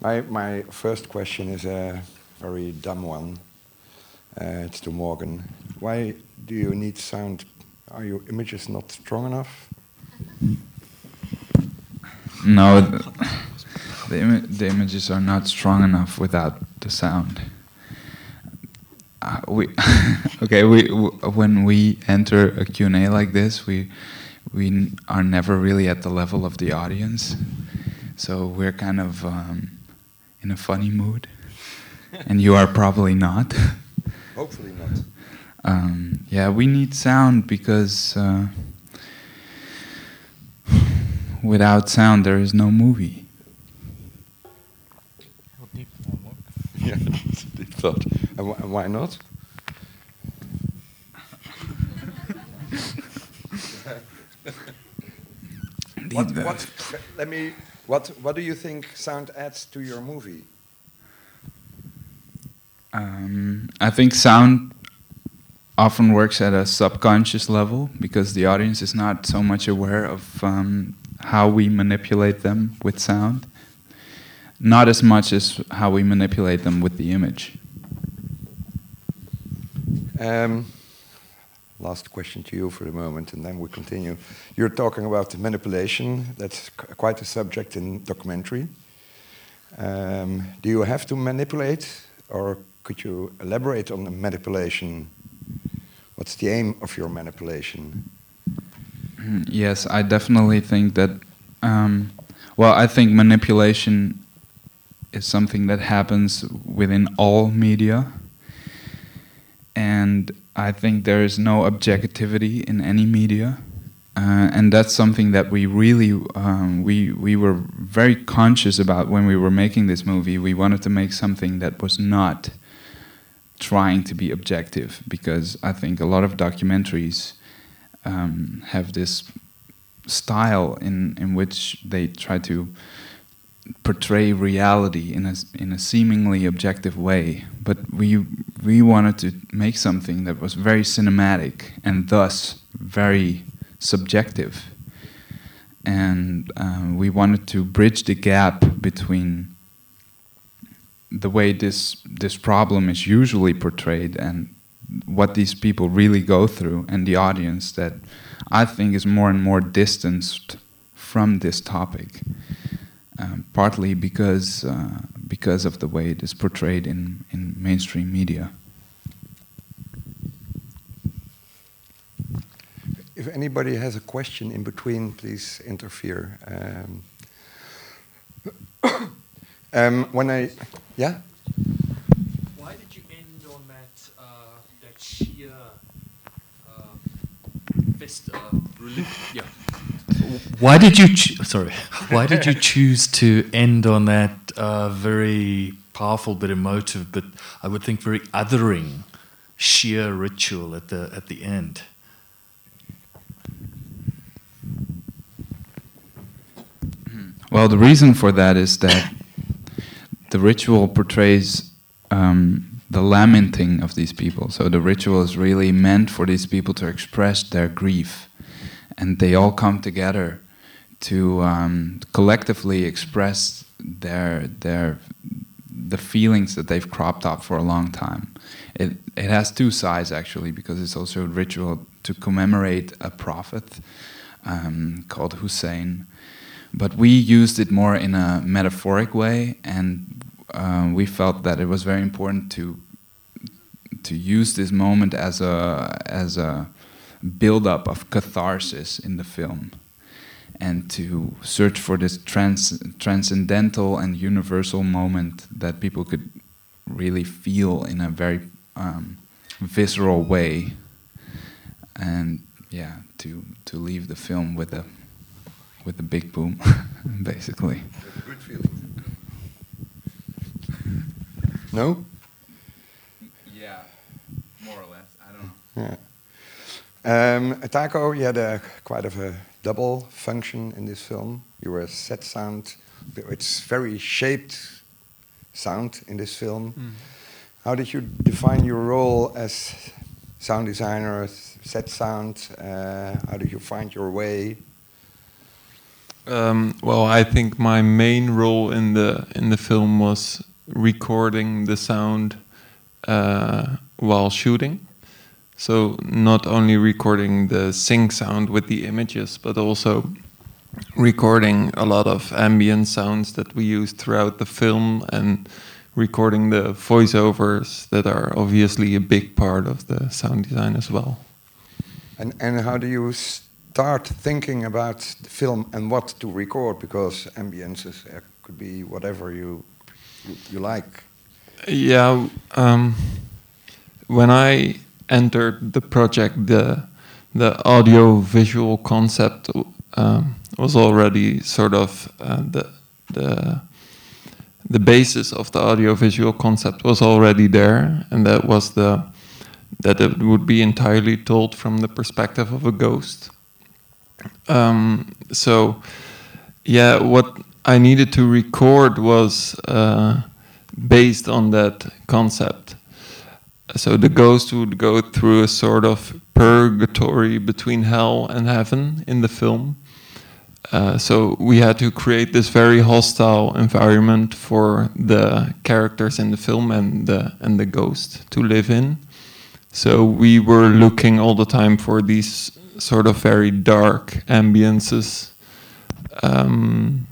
My, my first question is a very dumb one. Uh, it's to Morgan. Why do you need sound? Are your images not strong enough? No, the, the, the images are not strong enough without the sound. Uh, we okay. We when we enter a Q and A like this, we we are never really at the level of the audience, so we're kind of um, in a funny mood, and you are probably not. Hopefully not. Um, yeah, we need sound because uh, without sound there is no movie. yeah, that's a deep thought. And, wh why not? what, what, let me. What What do you think sound adds to your movie? Um, I think sound often works at a subconscious level because the audience is not so much aware of um, how we manipulate them with sound, not as much as how we manipulate them with the image. Um, last question to you for the moment, and then we continue. You're talking about manipulation. That's quite a subject in documentary. Um, do you have to manipulate, or could you elaborate on the manipulation? What's the aim of your manipulation? Yes, I definitely think that. Um, well, I think manipulation is something that happens within all media and I think there is no objectivity in any media. Uh, and that's something that we really um, we we were very conscious about when we were making this movie. We wanted to make something that was not trying to be objective because I think a lot of documentaries um, have this style in in which they try to portray reality in a in a seemingly objective way, but we we wanted to make something that was very cinematic and thus very subjective, and um, we wanted to bridge the gap between the way this this problem is usually portrayed and what these people really go through, and the audience that I think is more and more distanced from this topic um, partly because uh, because of the way it is portrayed in, in mainstream media. If anybody has a question in between, please interfere. Um, um, when I, yeah. Why did you end on that uh, that Shia uh, fist? Uh, yeah why did you sorry? Why did you choose to end on that uh, very powerful but emotive, but I would think very othering, Shia ritual at the at the end? Well, the reason for that is that the ritual portrays um, the lamenting of these people. So the ritual is really meant for these people to express their grief and they all come together to um, collectively express their their the feelings that they've cropped up for a long time. It it has two sides actually because it's also a ritual to commemorate a prophet um, called Hussein, but we used it more in a metaphoric way, and uh, we felt that it was very important to to use this moment as a as a buildup of catharsis in the film and to search for this trans transcendental and universal moment that people could really feel in a very um, visceral way. And yeah to to leave the film with a with a big boom basically. Good feeling. No? Yeah more or less. I don't know. Yeah um, Taco, you had a, quite of a double function in this film. You were a set sound. It's very shaped sound in this film. Mm. How did you define your role as sound designer, as set sound? Uh, how did you find your way? Um, well, I think my main role in the in the film was recording the sound uh, while shooting. So not only recording the sync sound with the images, but also recording a lot of ambient sounds that we use throughout the film and recording the voiceovers that are obviously a big part of the sound design as well. And and how do you start thinking about the film and what to record? Because ambiences uh, could be whatever you you, you like. Yeah, um, when I entered the project, the the audio visual concept um, was already sort of uh, the the the basis of the audio visual concept was already there, and that was the that it would be entirely told from the perspective of a ghost. Um, so, yeah, what I needed to record was uh, based on that concept. So the ghost would go through a sort of purgatory between hell and heaven in the film. Uh, so we had to create this very hostile environment for the characters in the film and the and the ghost to live in. So we were looking all the time for these sort of very dark ambiances. Um,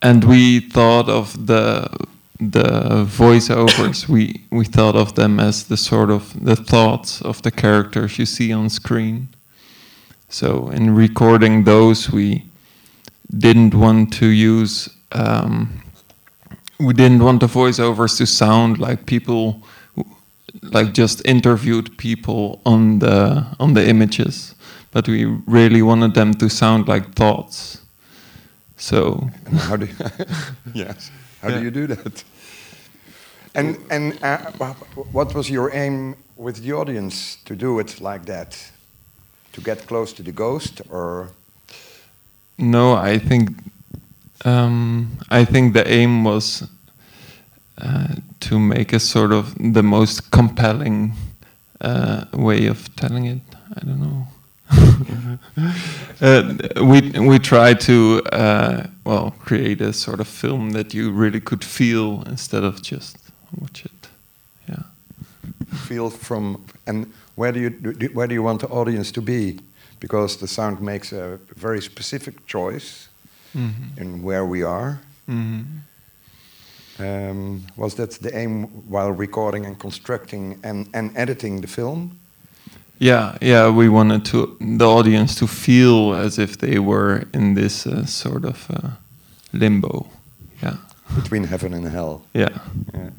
and we thought of the the voiceovers we we thought of them as the sort of the thoughts of the characters you see on screen so in recording those we didn't want to use um, we didn't want the voiceovers to sound like people like just interviewed people on the on the images but we really wanted them to sound like thoughts so And how do you yes? How Yeah. do you do that? And and uh, what was your aim with the audience to do it like that? To get close to the ghost, or No, I think um, I think the aim was uh, to make a sort of the most compelling uh, way of telling it. I don't know. uh, we we try to uh, well create a sort of film that you really could feel instead of just watch it. Yeah. feel from and where do you do, where do you want the audience to be? Because the sound makes a very specific choice Mm-hmm. in where we are. hmm Um, was that the aim while recording and constructing and, and editing the film? Yeah, yeah, we wanted to the audience to feel as if they were in this uh, sort of uh, limbo. Yeah, between heaven and hell. yeah. Yeah.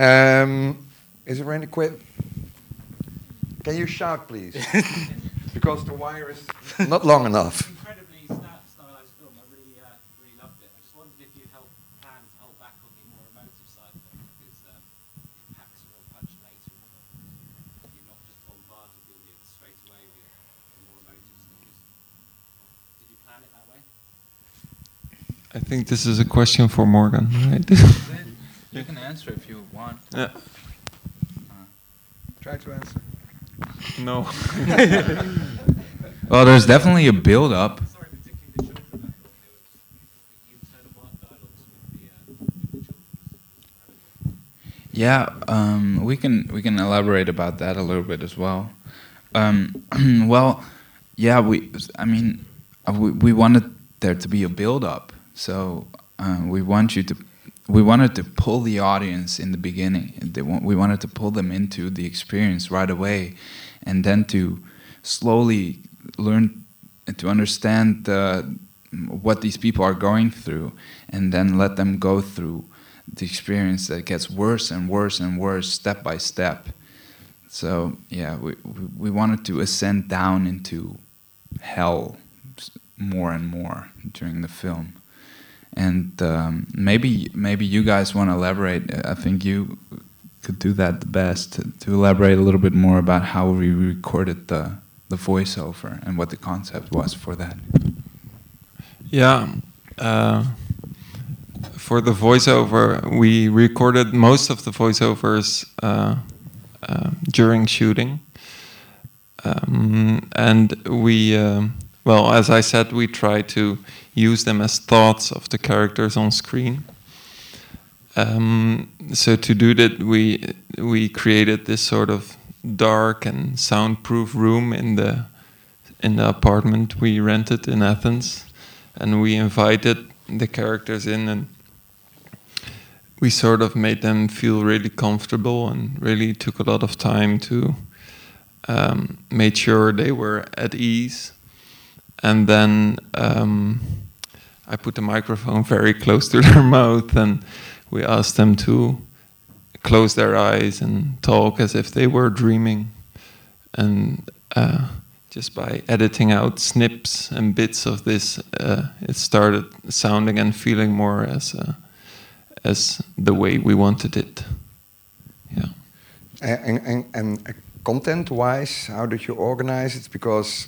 Um, is there any que- Can you shout, please? because the wire is not long enough. incredibly stylized film. I really, uh, really loved it. I just wondered if you'd help plan hold back on the more emotive side of it, because um, it packs a real punch later. in the film. You're not just bombarded the audience straight away with the more emotive stories. Did you plan it that way? I think this is a question for Morgan, right? You can answer if you want. yeah. Try to answer. No. Well, there's definitely a build up. Sorry, particularly the children. I thought they were the internal dialogues with the, uh, with the children. Yeah, um, we can we can elaborate about that a little bit as well. Um, well, yeah, we I mean uh, we, we wanted there to be a build up, so uh, we want you to we wanted to pull the audience in the beginning. We wanted to pull them into the experience right away, and then to slowly learn to understand uh, what these people are going through, and then let them go through the experience that gets worse and worse and worse step by step. So yeah, we, we wanted to ascend down into hell more and more during the film, and um, maybe maybe you guys want to elaborate. I think you could do that the best to, elaborate a little bit more about how we recorded the the voiceover and what the concept was for that. Yeah. Uh, for the voiceover, we recorded most of the voiceovers uh, uh, during shooting. Um, and we, um, well, as I said, we try to use them as thoughts of the characters on screen. Um, so to do that, we we created this sort of dark and soundproof room in the in the apartment we rented in Athens, and we invited the characters in and we sort of made them feel really comfortable and really took a lot of time to um, make sure they were at ease. And then um, I put the microphone very close to their mouth and we asked them to close their eyes and talk as if they were dreaming. And uh, just by editing out snips and bits of this, uh, it started sounding and feeling more as a, as the way we wanted it. Yeah. And, and, and content-wise, how did you organize it? Because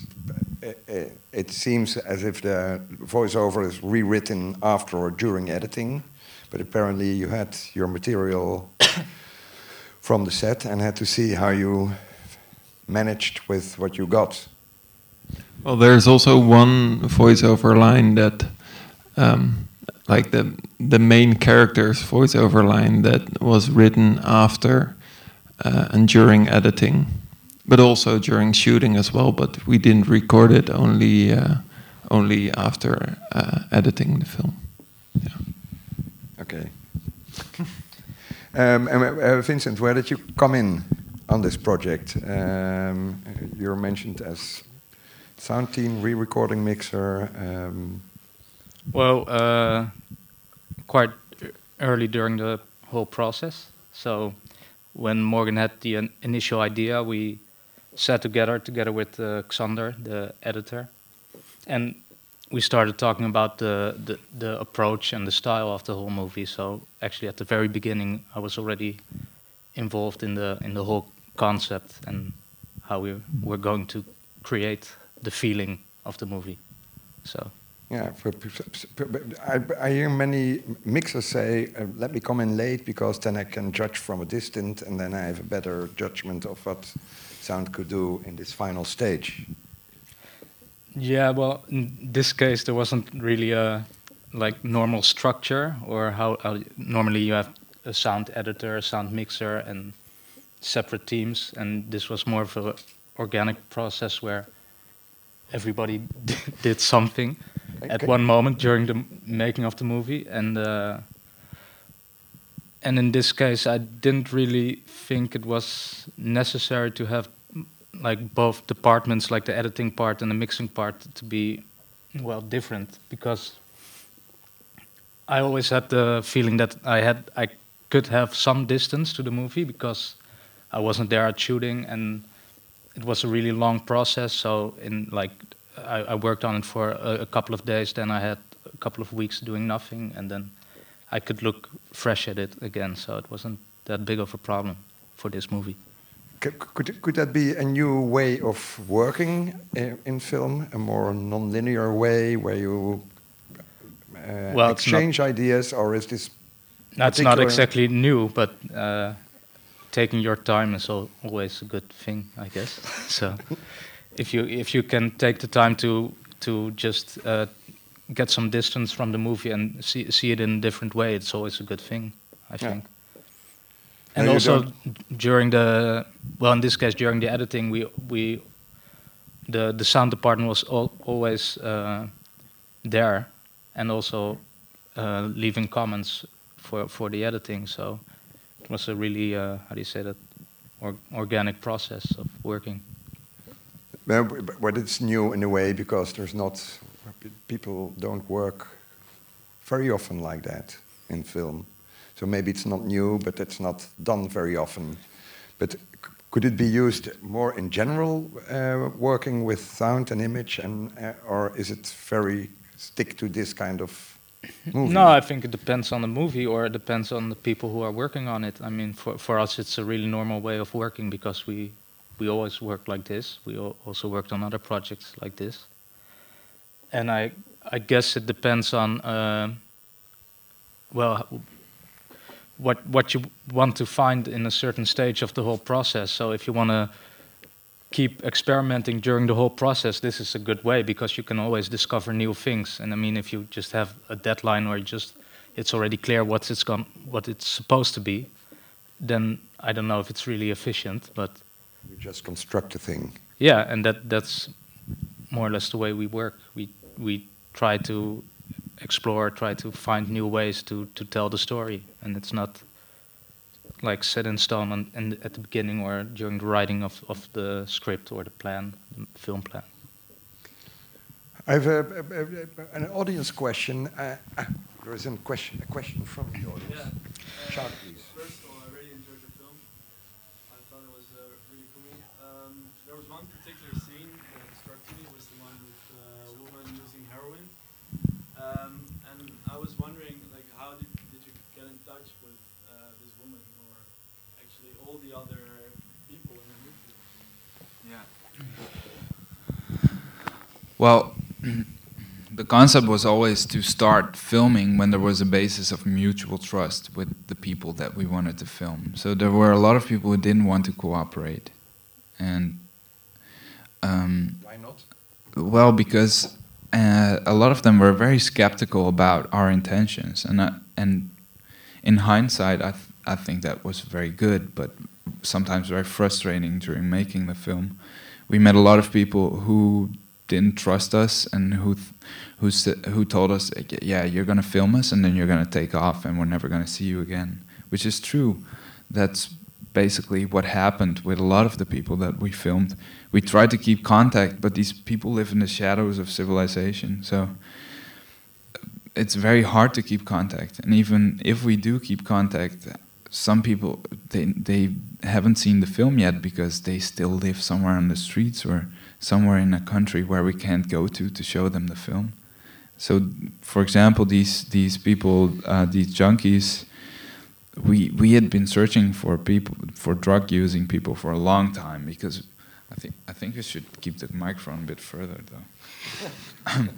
it, it seems as if the voiceover is rewritten after or during editing, but apparently you had your material from the set and had to see how you managed with what you got. Well, there's also one voiceover line that um, like the the main character's voiceover line that was written after uh, and during editing, but also during shooting as well. But we didn't record it only uh, only after uh, editing the film. Yeah. Okay. um, and, uh, Vincent, where did you come in on this project? Um, you're mentioned as sound team, re-recording mixer. Um, well, uh, quite early during the whole process. So when Morgan had the initial idea, we sat together together with uh, Xander, the editor, and we started talking about the, the, the approach and the style of the whole movie. So actually, at the very beginning, I was already involved in the in the whole concept and how we were going to create the feeling of the movie. So. Yeah, I, I hear many mixers say, uh, "Let me come in late because then I can judge from a distance, and then I have a better judgment of what sound could do in this final stage." Yeah, well, in this case, there wasn't really a like normal structure, or how, how normally you have a sound editor, a sound mixer, and separate teams, and this was more of an organic process where everybody did something at one moment during the making of the movie, and uh, and in this case, I didn't really think it was necessary to have like both departments, like the editing part and the mixing part, to be well different because I always had the feeling that I had I could have some distance to the movie because I wasn't there at shooting and it was a really long process. So in like I, I worked on it for a, a, couple of days. Then I had a couple of weeks doing nothing, and then I could look fresh at it again. So it wasn't that big of a problem for this movie. Could, could, could that be a new way of working in, in film, a more non-linear way where you uh, well, exchange ideas, or is this? That's not exactly new, but uh, taking your time is always a good thing, I guess. so if you if you can take the time to to just uh, get some distance from the movie and see see it in a different way, it's always a good thing, I think. And no, also during the well, in this case, during the editing, we we the the sound department was al always uh, there, and also uh, leaving comments for for the editing. So it was a really uh, how do you say that or organic process of working. But it's new in a way because there's not people don't work very often like that in film. So maybe it's not new, but it's not done very often. But could it be used more in general, uh, working with sound and image, and uh, or is it very stick to this kind of movie? No, I think it depends on the movie, or it depends on the people who are working on it. I mean, for for us, it's a really normal way of working because we we always worked like this. We also worked on other projects like this. And I, I guess it depends on, uh, well, what what you want to find in a certain stage of the whole process. So if you want to keep experimenting during the whole process, this is a good way because you can always discover new things. And I mean, if you just have a deadline or just it's already clear what it's gone, what it's supposed to be, then I don't know if it's really efficient. But You just construct a thing. yeah, and that that's more or less the way we work. We we try to explore, try to find new ways to to tell the story, and it's not like set in stone on, in, at the beginning or during the writing of, of the script or the plan, the film plan. I have a, a- a- an audience question. Uh, ah, there is a question, a question from the audience. Shout, please. First of all, I really enjoyed the film. I thought it was uh, really cool. Um, there was one particular scene that struck me was the one with the woman using heroin. Um, and I was wondering, like, how did, did you get in touch with uh, this woman, or actually all the other people in the movie? Well, the concept was always to start filming when there was a basis of mutual trust with the people that we wanted to film. So there were a lot of people who didn't want to cooperate, and um, Why not? well, because uh, a lot of them were very skeptical about our intentions, and I, and in hindsight, I th- I think that was very good, but sometimes very frustrating during making the film. We met a lot of people who didn't trust us and who who who told us, "Yeah, you're to film us, and then you're to take off, and we're never to see you again," which is true. That's basically what happened with a lot of the people that we filmed. We tried to keep contact, but these people live in the shadows of civilization, so it's very hard to keep contact. And even if we do keep contact, some people they they haven't seen the film yet because they still live somewhere on the streets or somewhere in a country where we can't go to to show them the film. So, for example, these these people, uh, these junkies, we we had been searching for people for drug using people for a long time because I think I think we should keep the microphone a bit further though.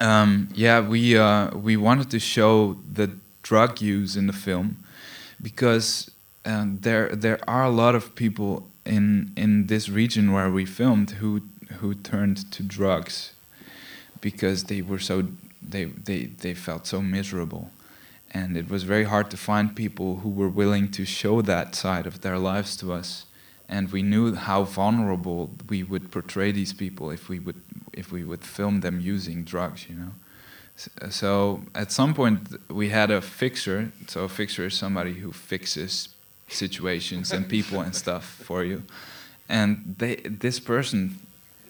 um, yeah, we uh, we wanted to show the drug use in the film because um, there there are a lot of people in in this region where we filmed who who turned to drugs because they were so they they they felt so miserable. And it was very hard to find people who were willing to show that side of their lives to us. And we knew how vulnerable we would portray these people if we would if we would film them using drugs you know so at some point we had a fixer. So a fixer is somebody who fixes situations and people and stuff for you. And they this person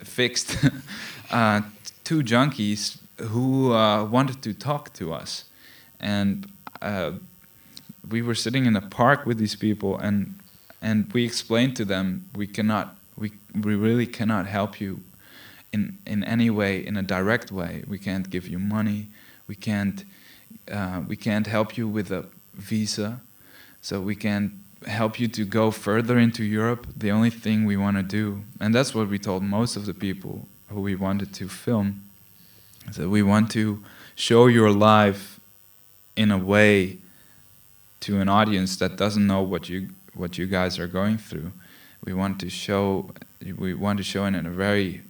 fixed uh, two junkies who uh, wanted to talk to us. And uh, we were sitting in a park with these people and and we explained to them we cannot we we really cannot help you in in any way in a direct way. We can't give you money. We can't uh, we can't help you with a visa. So we can't help you to go further into Europe. The only thing we want to do and that's what we told most of the people who we wanted to film is that we want to show your life in a way to an audience that doesn't know what you what you guys are going through. We want to show we want to show it in a very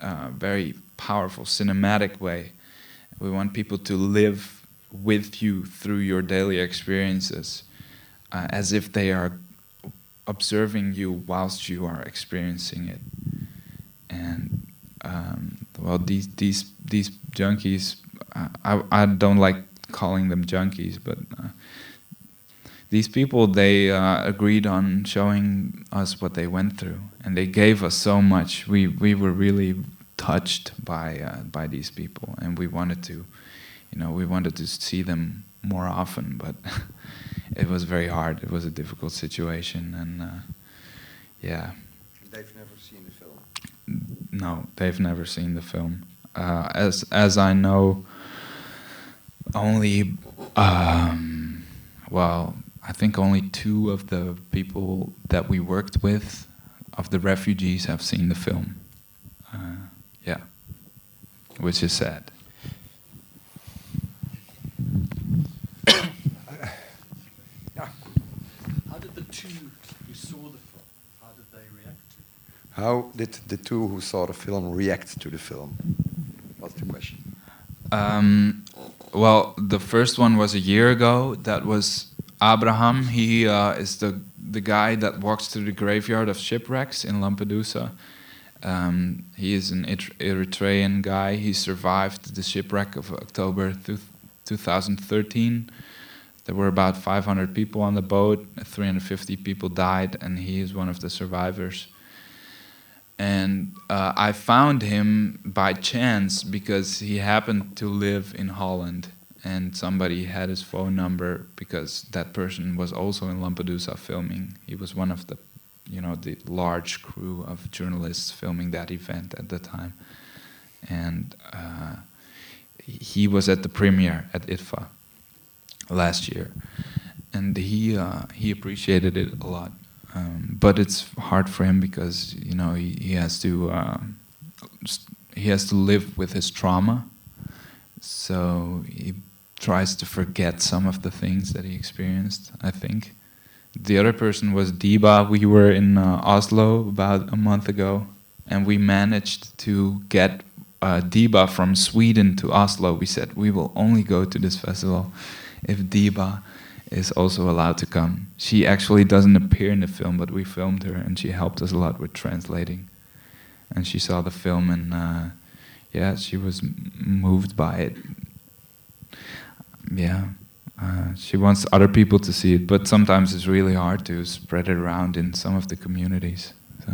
uh, very powerful cinematic way. We want people to live with you through your daily experiences, uh, as if they are observing you whilst you are experiencing it. And um, well, these these these junkies, uh, I I don't like calling them junkies, but uh, these people they uh, agreed on showing us what they went through, and they gave us so much. We we were really touched by uh, by these people, and we wanted to, you know, we wanted to see them more often, but it was very hard. It was a difficult situation, and uh, yeah. They've never seen the film. No, they've never seen the film. Uh, as as I know, only um, well, I think only two of the people that we worked with, of the refugees, have seen the film. Uh, yeah, which is sad. How did the two who saw the film, how did they react to it? How did the two who saw the film react to the film? What's the question? Um, well, the first one was a year ago. That was Abraham. He uh, is the the guy that walks through the graveyard of shipwrecks in Lampedusa. Um, he is an Eritrean guy. He survived the shipwreck of October 2013. There were about 500 people on the boat. 350 people died, and he is one of the survivors and uh, I found him by chance because he happened to live in Holland, and somebody had his phone number because that person was also in Lampedusa filming. He was one of the, you know, the large crew of journalists filming that event at the time, and uh, he was at the premiere at IDFA last year, and he uh, he appreciated it a lot. Um, but it's hard for him because you know he, he has to um, he has to live with his trauma. So he tries to forget some of the things that he experienced. I think the other person was Diba. We were in uh, Oslo about a month ago, and we managed to get uh, Diba from Sweden to Oslo. We said we will only go to this festival if Diba is also allowed to come. She actually doesn't appear in the film, but we filmed her, and she helped us a lot with translating. And she saw the film, and uh, yeah, she was moved by it. Yeah, uh, she wants other people to see it, but sometimes it's really hard to spread it around in some of the communities. So.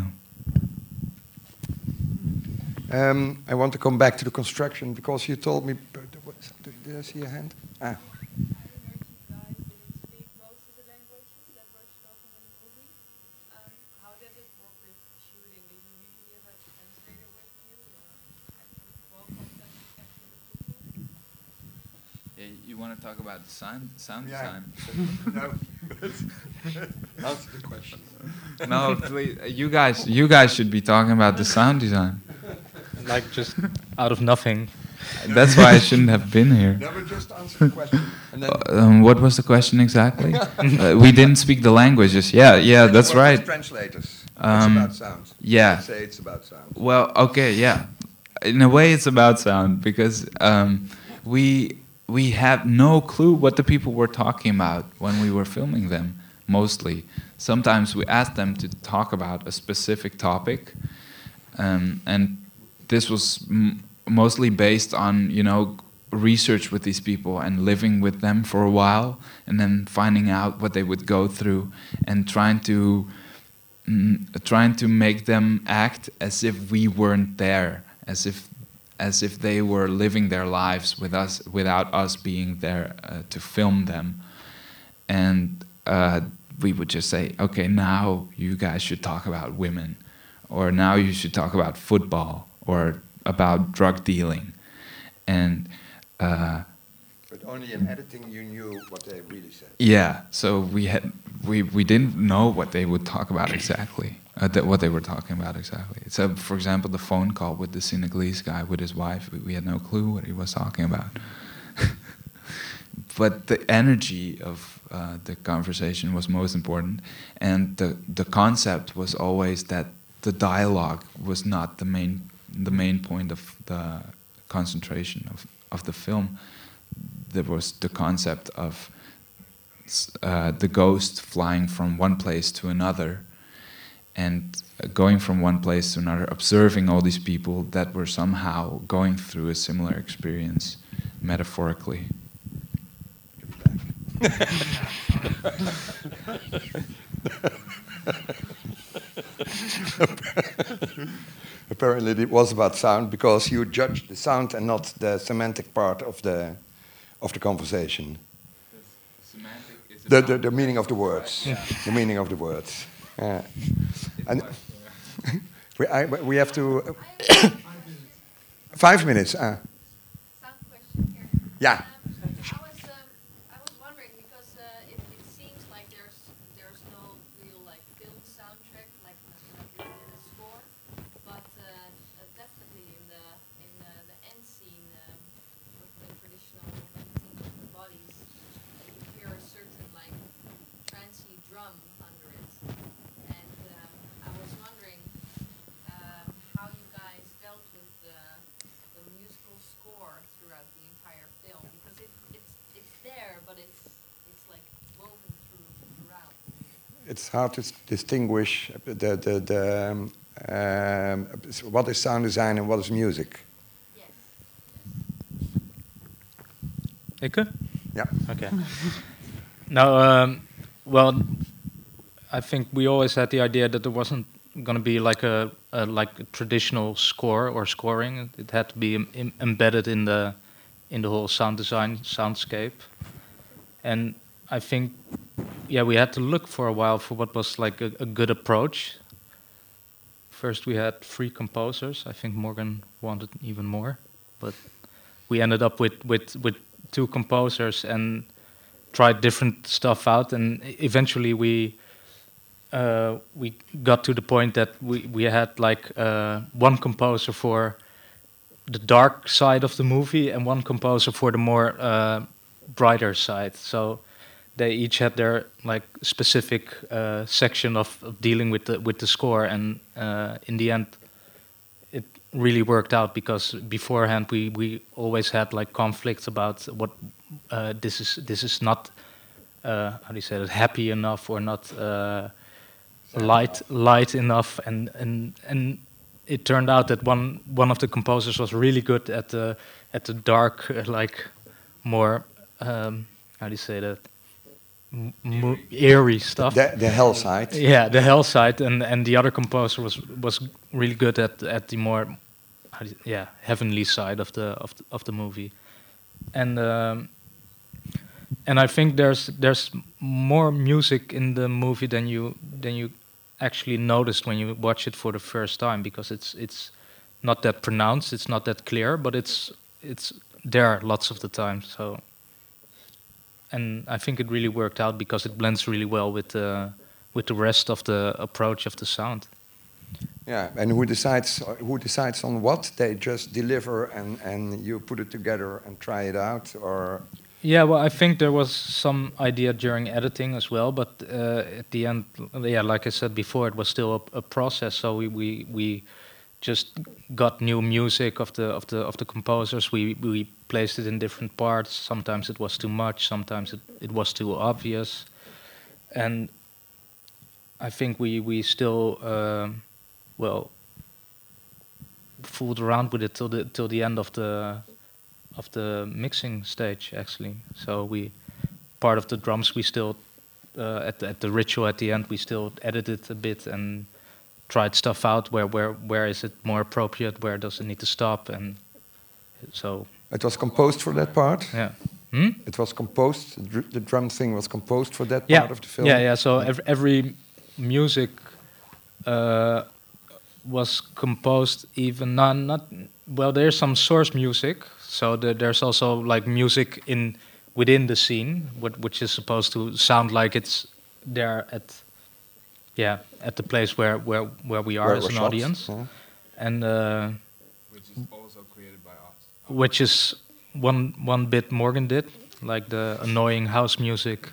Um, I want to come back to the construction because you told me. Did I see a hand? Ah. Want to talk about sound sound yeah. design? no. Answer the question. no, please, you guys, you guys should be talking about the sound design. Like just out of nothing. That's why I shouldn't have been here. Never just answer the question. Uh, um, what was the question exactly? uh, we didn't speak the languages. Yeah, yeah, that's right. Translators. Um, it's about sound. Yeah. say it's about sound. Well, okay, yeah. In a way, it's about sound because um, we we have no clue what the people were talking about when we were filming them, mostly. Sometimes we asked them to talk about a specific topic, um, and this was mostly based on, you know, research with these people and living with them for a while, and then finding out what they would go through, and trying to mm, trying to make them act as if we weren't there, as if as if they were living their lives with us without us being there uh, to film them. And uh, we would just say okay now you guys should talk about women or now you should talk about football or about drug dealing. And uh, but only in editing you knew what they really said. Yeah so we had we, we didn't know what they would talk about exactly uh, what they were talking about exactly. So, for example, the phone call with the Senegalese guy with his wife, we, we had no clue what he was talking about. but the energy of uh, the conversation was most important, and the the concept was always that the dialogue was not the main the main point of the concentration of of the film. There was the concept of uh, the ghost flying from one place to another and going from one place to another, observing all these people that were somehow going through a similar experience, metaphorically. Apparently, it was about sound because you judged the sound and not the semantic part of the of the conversation. The, the, the, meaning of the words. Yeah. The meaning of the words. Yeah. And we, I, we have to. five minutes. Uh. Yeah. It's hard to distinguish the, the, the, um, um, what is sound design and what is music. Ikke? Yeah. Okay. now, um, well, I think we always had the idea that there wasn't going to be like a, a like a traditional score or scoring. It had to be em- embedded in the in the whole sound design soundscape. And I think, yeah, we had to look for a while for what was like a, a good approach. First, we had three composers. I think Morgan wanted even more, but we ended up with with with two composers and tried different stuff out and eventually we uh, we got to the point that we, we had like uh, one composer for the dark side of the movie and one composer for the more uh, brighter side so they each had their like specific uh, section of, of dealing with the with the score. And uh, in the end it really worked out because beforehand we, we always had like conflicts about what uh, this is this is not uh, how do you say it happy enough or not uh, light light enough. And and and it turned out that one one of the composers was really good at the at the dark like more um, how do you say that mo- eerie stuff The, the hell side. yeah, the hell side, and and the other composer was was really good at at the more, how do you- yeah, heavenly side of the of the, of the movie, and um, and I think there's there's more music in the movie than you than you actually noticed when you watch it for the first time because it's it's not that pronounced, it's not that clear, but it's it's there lots of the time. So and I think it really worked out because it blends really well with the with the rest of the approach of the sound. Yeah, and who decides who decides on what? They just deliver and, and you put it together and try it out, or Yeah, well, I think there was some idea during editing as well, but uh, at the end, yeah, like I said before, it was still a, a process. So we, we we just got new music of the of the of the composers. We we placed it in different parts. Sometimes it was too much. Sometimes it, it was too obvious, and I think we we still um, well fooled around with it till the till the end of the of the mixing stage actually. So we part of the drums we still uh, at the, at the ritual at the end we still edited a bit and tried stuff out where where where is it more appropriate where does it need to stop and so it was composed for that part. yeah hmm? It was composed. The, dr- the drum thing was composed for that yeah part of the film. yeah yeah so every, every music uh, was composed even not not well there's some source music so the, there's also like music in within the scene what, which is supposed to sound like it's there at yeah at the place where where where we are Where as an shot, audience yeah. and uh, Which is also created by us. Which is one one bit Morgan did, like the annoying house music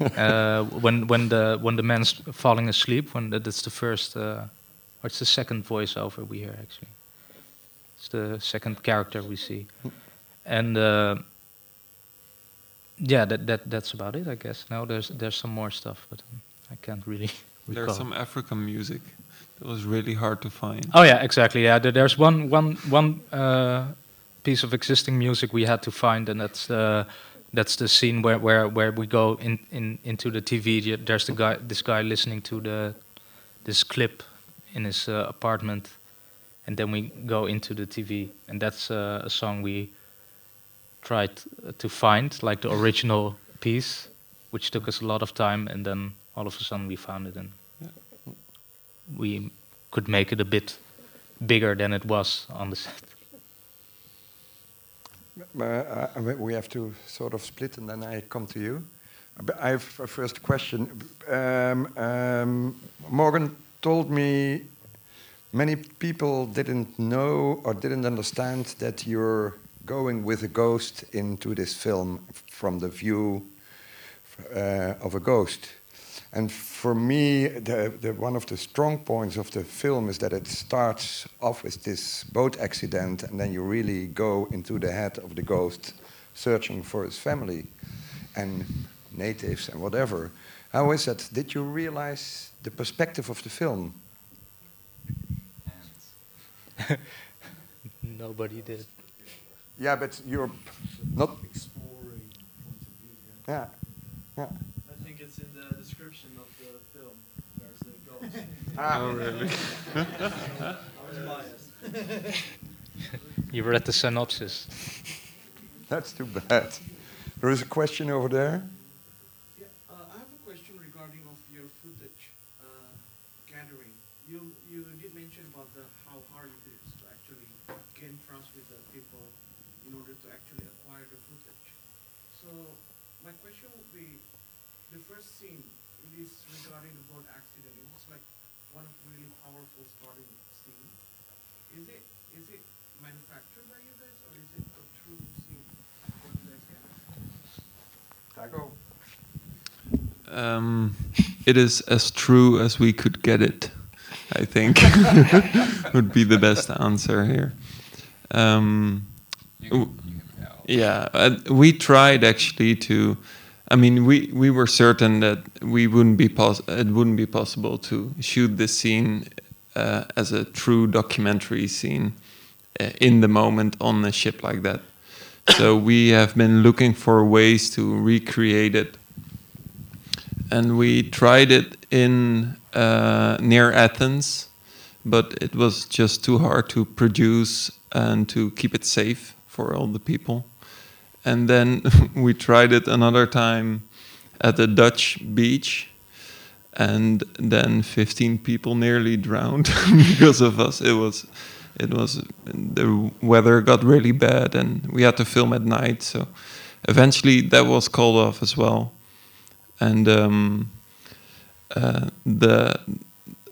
uh, when when the when the man's falling asleep. When that, that's the first, uh, or it's the second voiceover we hear actually. It's the second character we see, and uh, yeah, that that that's about it, I guess. Now there's there's some more stuff, but um, I can't really. Recall. There's some African music that was really hard to find. Oh yeah, exactly. Yeah, there, there's one one one uh, piece of existing music we had to find, and that's the that's the scene where where, where we go in, in into the TV. There's the guy, this guy listening to the this clip in his uh, apartment, and then we go into the TV, and that's uh, a song we tried uh, to find, like the original piece, which took us a lot of time, and then all of a sudden we found it, and we could make it a bit bigger than it was on the set. Uh, we have to sort of split, and then I come to you. I have a first question. Um, um, Morgan told me many people didn't know or didn't understand that you're going with a ghost into this film from the view uh, of a ghost. And for me, the, the, one of the strong points of the film is that it starts off with this boat accident, and then you really go into the head of the ghost, searching for his family. And natives and whatever. How is that? Did you realize the perspective of the film? Nobody did. Yeah, but you're not. Exploring point of view. Yeah, yeah. I think it's in the description of the film. There's a ghost. Ah, really? I was biased. You read the synopsis. That's too bad. There is a question over there. Yeah, uh, I have a question regarding of your footage uh, gathering. You you did mention about the how hard it is to actually gain trust with the people in order to actually acquire the footage. So my question would be, the first scene it is regarding the boat accident. It looks like one of really powerful starting scene. Is it is it manufactured by you guys or is it a true scene for you guys gathered? Taco. Um, it is as true as we could get it, I think, would be the best answer here. Um, w- yeah, uh, we tried actually to. I mean, we, we were certain that we wouldn't be pos- it wouldn't be possible to shoot this scene uh, as a true documentary scene uh, in the moment on a ship like that. So we have been looking for ways to recreate it and we tried it in uh, near Athens, but it was just too hard to produce and to keep it safe for all the people. And then we tried it another time at the Dutch beach, and then 15 people nearly drowned because of us. It was, it was the weather got really bad, and we had to film at night. So eventually that was called off as well and um, uh, the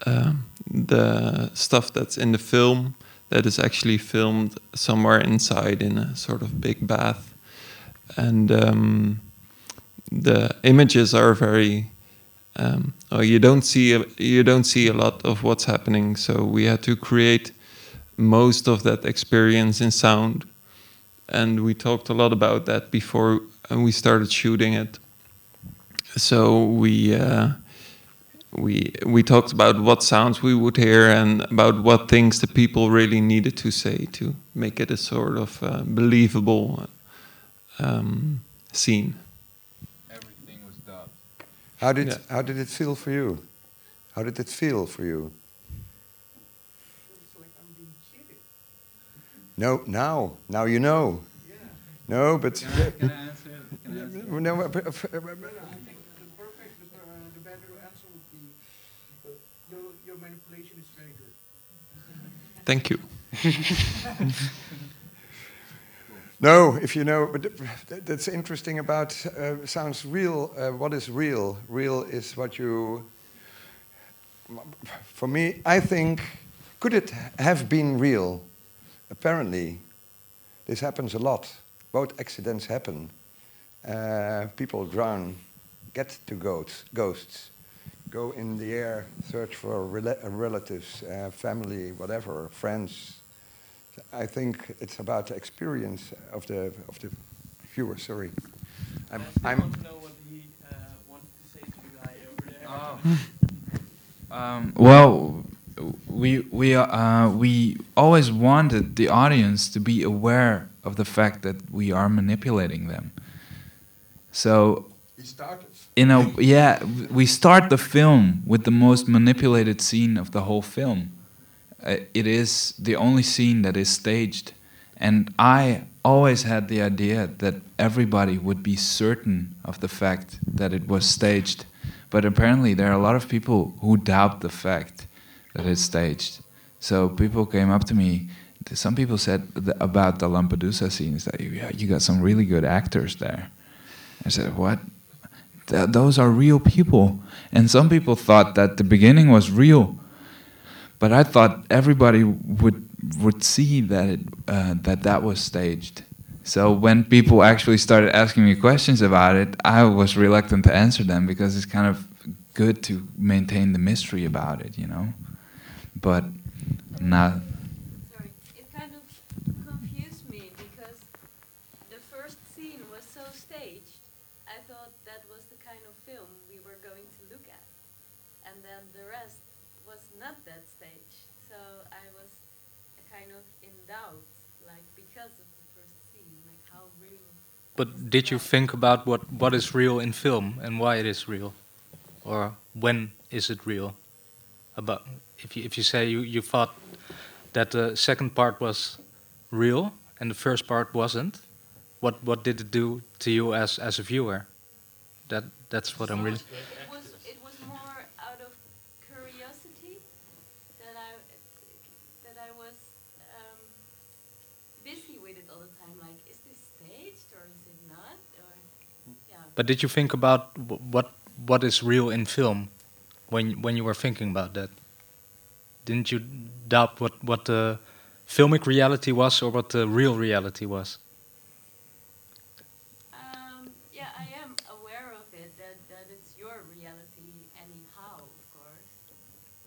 uh, the stuff that's in the film that is actually filmed somewhere inside in a sort of big bath, and um, the images are very. Um, oh, you don't see a, you don't see a lot of what's happening, so we had to create most of that experience in sound, and we talked a lot about that before we started shooting it so we uh, we we talked about what sounds we would hear and about what things the people really needed to say to make it a sort of uh, believable um, scene. Everything was dubbed. How did Yeah. how did it feel for you? How did it feel for you? It's like I'm being cheated. No, now, now you know. Yeah. No, but Can I, can I answer? Can I answer? no, but- but- No, no, I think the perfect, the, uh, the better answer would be uh, your, your manipulation is very good. Thank you. No, if you know, but that's interesting about uh, sounds real. Uh, what is real? Real is what you. For me, I think, could it have been real? Apparently, this happens a lot. Boat accidents happen. Uh, people drown, get to ghosts, ghosts, go in the air, search for uh, relatives, uh, family, whatever, friends. I think it's about the experience of the of the viewer. Sorry, I'm, I I'm want to know what he uh, wanted to say to the guy over there. Oh. Um, well, we we uh, we always wanted the audience to be aware of the fact that we are manipulating them. So he started. in a yeah, we start the film with the most manipulated scene of the whole film. Uh, it is the only scene that is staged, and I always had the idea that everybody would be certain of the fact that it was staged. But apparently, there are a lot of people who doubt the fact that it's staged. So people came up to me. Some people said about the Lampedusa scenes that you got some really good actors there. I said, what? Th- those are real people. And some people thought that the beginning was real, but I thought everybody would would see that it, uh, that that was staged. So when people actually started asking me questions about it, I was reluctant to answer them because it's kind of good to maintain the mystery about it, you know. But now, Sorry, it kind of confused me because the first scene was so staged. I thought that was the kind of film we were going to look at. And then the rest was not that stage. So I was kind of in doubt, like because of the first scene, like how real. But did you think about what, what is real in film and why it is real? Or when is it real? About if you if you say you, you thought that the second part was real and the first part wasn't, what what did it do to you as as a viewer? That that's what I'm really It was it was more out of curiosity that I that I was um, busy with it all the time. Like, is this staged or is it not? Or yeah. But did you think about wh- what what is real in film when when you were thinking about that? Didn't you doubt what what the filmic reality was or what the real reality was? Um, yeah, I am aware of it that, that it's your reality anyhow, of course.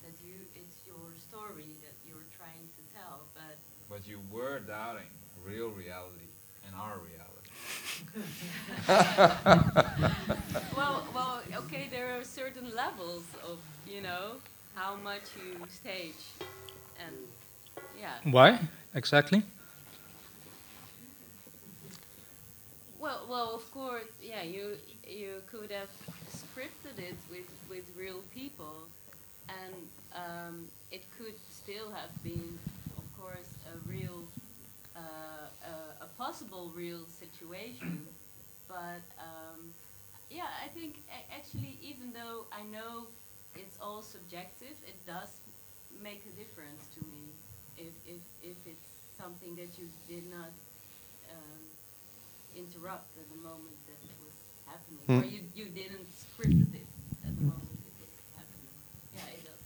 That you it's your story that you're trying to tell, but But you were doubting real reality and our reality. well, well, okay, there are certain levels of you know how much you stage, and yeah. Why exactly? Well, well, of course, yeah. You you could have scripted it with with real people, and um, it could still have been, of course, a real, uh, a, a possible real situation. But um, yeah, I think actually, even though I know it's all subjective, it does make a difference to me if if if it's something that you did not. Um, interrupt at the moment that it was happening, or Hmm. you, you didn't script it at the moment it was happening. Yeah, it does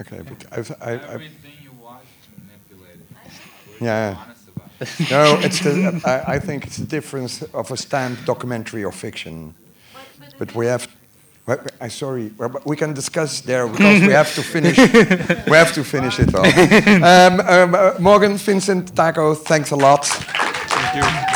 Okay, but I've, I, I, Everything you watch is manipulated. Yeah. Being honest about it. no, it's the, I, I think it's the difference of a stamped documentary or fiction. But, but, the But thing we have, well, I'm sorry, well, but we can discuss there because we have to finish. we have to finish it off. Um, um, uh, Morgan, Vincent, Taco, thanks a lot. Thank you.